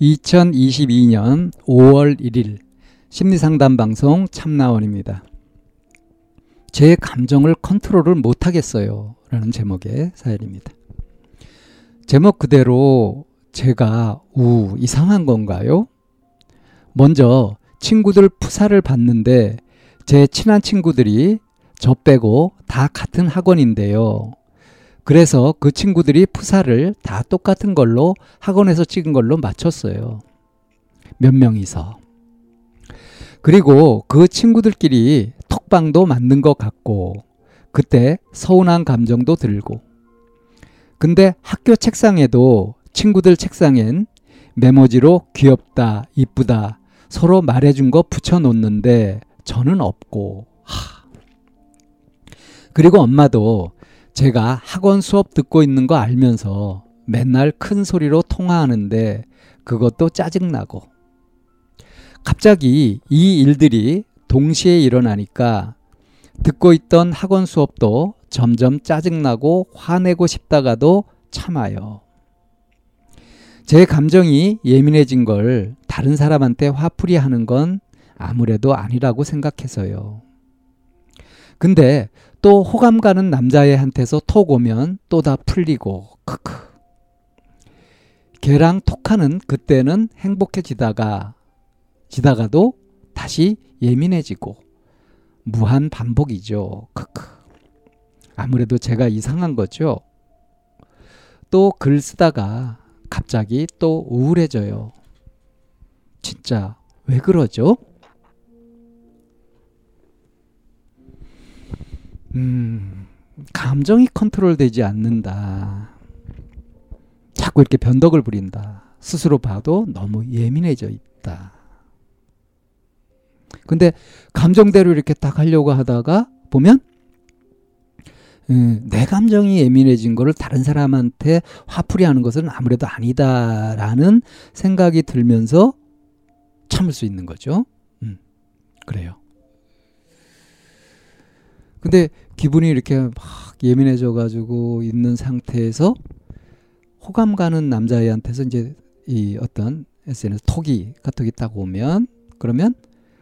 2022년 5월 1일 심리상담 방송 참나원입니다. 제 감정을 컨트롤을 못하겠어요. 라는 제목의 사연입니다. 제목 그대로 제가 우 이상한 건가요? 먼저 친구들 푸사를 봤는데 제 친한 친구들이 저 빼고 다 같은 학원인데요. 그래서 그 친구들이 푸사를 다 똑같은 걸로 학원에서 찍은 걸로 맞췄어요. 몇 명이서. 그리고 그 친구들끼리 톡방도 맞는 것 같고, 그때 서운한 감정도 들고. 근데 학교 책상에도 친구들 책상엔 메모지로 귀엽다, 이쁘다, 서로 말해준 거 붙여놓는데 저는 없고, 하. 그리고 엄마도 제가 학원 수업 듣고 있는 거 알면서 맨날 큰 소리로 통화하는데 그것도 짜증나고. 갑자기 이 일들이 동시에 일어나니까 듣고 있던 학원 수업도 점점 짜증나고 화내고 싶다가도 참아요. 제 감정이 예민해진 걸 다른 사람한테 화풀이 하는 건 아무래도 아니라고 생각해서요. 근데 또 호감 가는 남자애한테서 톡 오면 또 다 풀리고 크크. 걔랑 톡하는 그때는 행복해지다가 지다가도 다시 예민해지고 무한 반복이죠. 크크. 아무래도 제가 이상한 거죠. 또 글 쓰다가 갑자기 또 우울해져요. 진짜 왜 그러죠? 음, 감정이 컨트롤 되지 않는다. 자꾸 이렇게 변덕을 부린다. 스스로 봐도 너무 예민해져 있다. 근데 감정대로 이렇게 딱 하려고 하다가 보면 음, 내 감정이 예민해진 거를 다른 사람한테 화풀이 하는 것은 아무래도 아니다라는 생각이 들면서 참을 수 있는 거죠. 음, 그래요. 근데 기분이 이렇게 막 예민해져 가지고 있는 상태에서 호감 가는 남자애한테서 이제 이 어떤 SNS 톡이 카톡이 딱 오면 그러면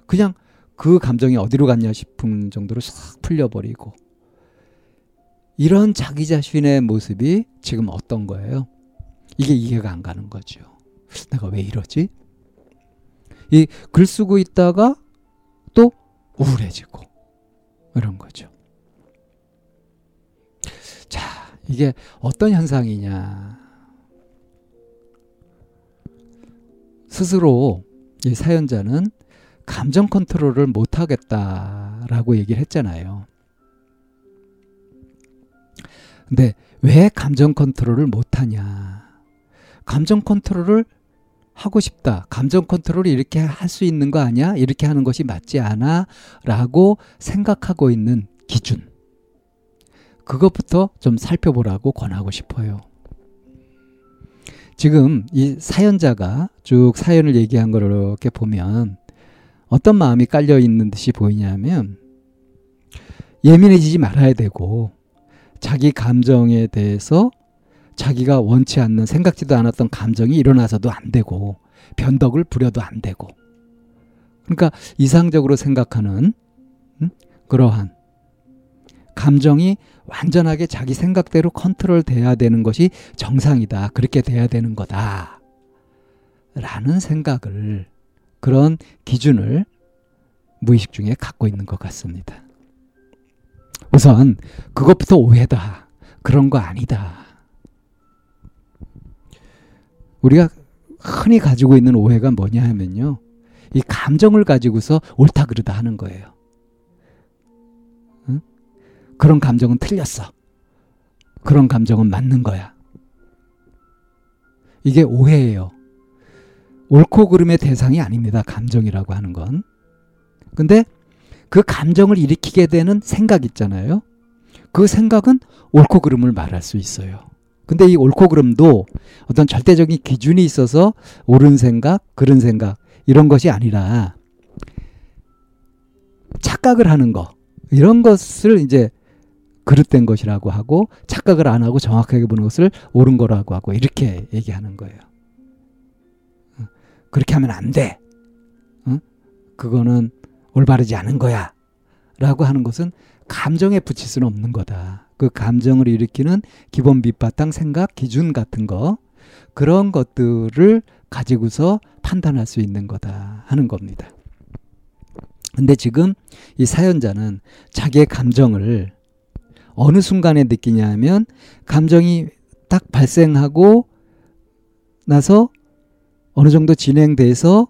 그냥 그 감정이 어디로 갔냐 싶은 정도로 싹 풀려버리고 이런 자기 자신의 모습이 지금 어떤 거예요? 이게 이해가 안 가는 거죠. 내가 왜 이러지? 이 글 쓰고 있다가 또 우울해지고 이런 거죠. 이게 어떤 현상이냐. 스스로 이 사연자는 감정 컨트롤을 못 하겠다라고 얘기를 했잖아요. 근데 왜 감정 컨트롤을 못 하냐? 감정 컨트롤을 하고 싶다. 감정 컨트롤이 이렇게 할 수 있는 거 아니야? 이렇게 하는 것이 맞지 않아? 라고 생각하고 있는 기준. 그것부터 좀 살펴보라고 권하고 싶어요. 지금 이 사연자가 쭉 사연을 얘기한 걸 이렇게 보면 어떤 마음이 깔려 있는 듯이 보이냐면 예민해지지 말아야 되고 자기 감정에 대해서 자기가 원치 않는 생각지도 않았던 감정이 일어나서도 안 되고 변덕을 부려도 안 되고 그러니까 이상적으로 생각하는 음? 그러한 감정이 완전하게 자기 생각대로 컨트롤 돼야 되는 것이 정상이다. 그렇게 돼야 되는 거다. 라는 생각을 그런 기준을 무의식 중에 갖고 있는 것 같습니다. 우선 그것부터 오해다. 그런 거 아니다. 우리가 흔히 가지고 있는 오해가 뭐냐 하면요. 이 감정을 가지고서 옳다 그르다 하는 거예요. 응? 그런 감정은 틀렸어. 그런 감정은 맞는 거야. 이게 오해예요. 옳고 그름의 대상이 아닙니다. 감정이라고 하는 건. 근데 그 감정을 일으키게 되는 생각 있잖아요. 그 생각은 옳고 그름을 말할 수 있어요. 근데 이 옳고 그름도 어떤 절대적인 기준이 있어서 옳은 생각, 그른 생각 이런 것이 아니라 착각을 하는 거 이런 것을 이제 그릇된 것이라고 하고 착각을 안 하고 정확하게 보는 것을 옳은 거라고 하고 이렇게 얘기하는 거예요. 어, 그렇게 하면 안 돼. 어? 그거는 올바르지 않은 거야. 라고 하는 것은 감정에 붙일 수는 없는 거다. 그 감정을 일으키는 기본 밑바탕 생각, 기준 같은 거, 그런 것들을 가지고서 판단할 수 있는 거다 하는 겁니다. 근데 지금 이 사연자는 자기의 감정을 어느 순간에 느끼냐면 감정이 딱 발생하고 나서 어느 정도 진행돼서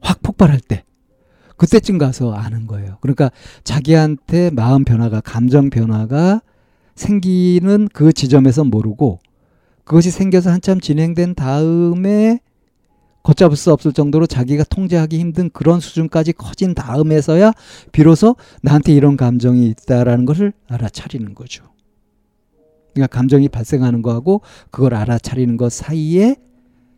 확 폭발할 때 그때쯤 가서 아는 거예요. 그러니까 자기한테 마음 변화가 감정 변화가 생기는 그 지점에서 모르고 그것이 생겨서 한참 진행된 다음에 걷잡을 수 없을 정도로 자기가 통제하기 힘든 그런 수준까지 커진 다음에서야 비로소 나한테 이런 감정이 있다라는 것을 알아차리는 거죠. 그러니까 감정이 발생하는 거하고 그걸 알아차리는 것 사이에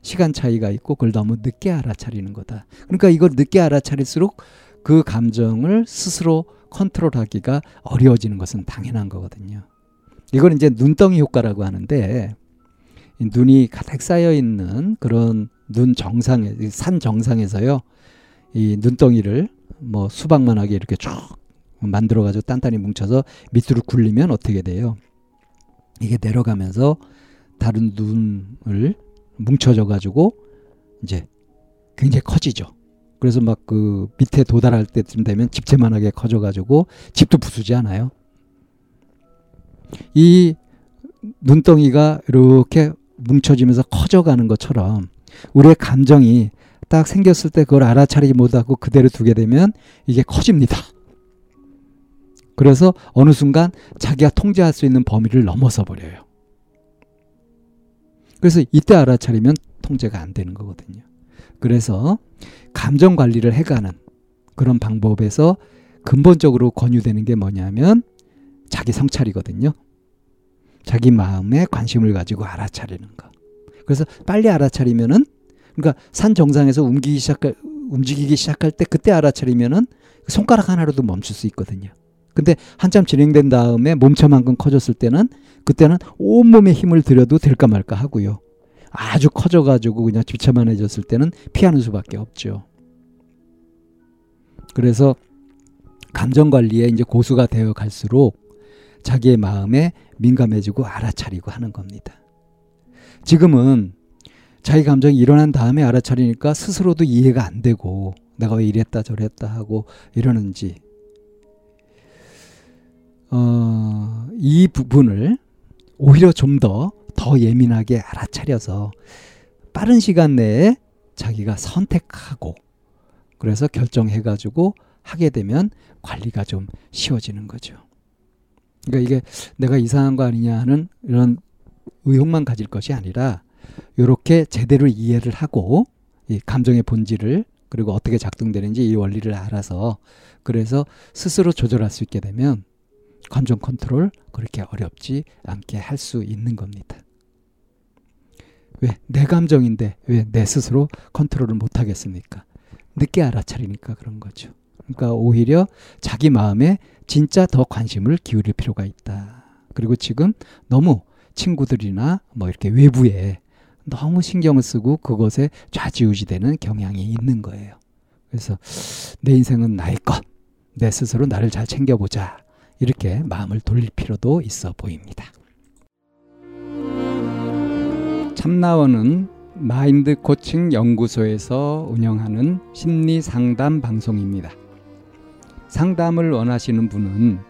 시간 차이가 있고 그걸 너무 늦게 알아차리는 거다. 그러니까 이걸 늦게 알아차릴수록 그 감정을 스스로 컨트롤하기가 어려워지는 것은 당연한 거거든요. 이걸 이제 눈덩이 효과라고 하는데 눈이 가득 쌓여 있는 그런 눈 정상에 산 정상에서요 이 눈덩이를 뭐 수박만하게 이렇게 쭉 만들어 가지고 단단히 뭉쳐서 밑으로 굴리면 어떻게 돼요? 이게 내려가면서 다른 눈을 뭉쳐져 가지고 이제 굉장히 커지죠. 그래서 막 그 밑에 도달할 때쯤 되면 집채만하게 커져 가지고 집도 부수지 않아요. 이 눈덩이가 이렇게 뭉쳐지면서 커져가는 것처럼 우리의 감정이 딱 생겼을 때 그걸 알아차리지 못하고 그대로 두게 되면 이게 커집니다. 그래서 어느 순간 자기가 통제할 수 있는 범위를 넘어서 버려요. 그래서 이때 알아차리면 통제가 안 되는 거거든요. 그래서 감정 관리를 해가는 그런 방법에서 근본적으로 권유되는 게 뭐냐면 자기 성찰이거든요. 자기 마음에 관심을 가지고 알아차리는 거. 그래서 빨리 알아차리면은 그러니까 산 정상에서 움직이기 시작할 움직이기 시작할 때 그때 알아차리면은 손가락 하나로도 멈출 수 있거든요. 근데 한참 진행된 다음에 몸처만큼 커졌을 때는 그때는 온몸에 힘을 들여도 될까 말까 하고요. 아주 커져가지고 그냥 집차만해졌을 때는 피하는 수밖에 없죠. 그래서 감정 관리에 이제 고수가 되어 갈수록 자기의 마음에 민감해지고 알아차리고 하는 겁니다. 지금은 자기 감정이 일어난 다음에 알아차리니까 스스로도 이해가 안 되고 내가 왜 이랬다 저랬다 하고 이러는지 어, 이 부분을 오히려 좀더더 예민하게 알아차려서 빠른 시간 내에 자기가 선택하고 그래서 결정해 가지고 하게 되면 관리가 좀 쉬워지는 거죠. 그러니까 이게 내가 이상한 거 아니냐 하는 이런 의혹만 가질 것이 아니라 이렇게 제대로 이해를 하고 이 감정의 본질을 그리고 어떻게 작동되는지 이 원리를 알아서 그래서 스스로 조절할 수 있게 되면 감정 컨트롤 그렇게 어렵지 않게 할 수 있는 겁니다. 왜? 내 감정인데 왜 내 스스로 컨트롤을 못 하겠습니까? 늦게 알아차리니까 그런 거죠. 그러니까 오히려 자기 마음에 진짜 더 관심을 기울일 필요가 있다. 그리고 지금 너무 친구들이나 뭐 이렇게 외부에 너무 신경을 쓰고 그것에 좌지우지되는 경향이 있는 거예요. 그래서 내 인생은 나의 것. 내 스스로 나를 잘 챙겨보자. 이렇게 마음을 돌릴 필요도 있어 보입니다. 참나원은 마인드 코칭 연구소에서 운영하는 심리 상담 방송입니다. 상담을 원하시는 분은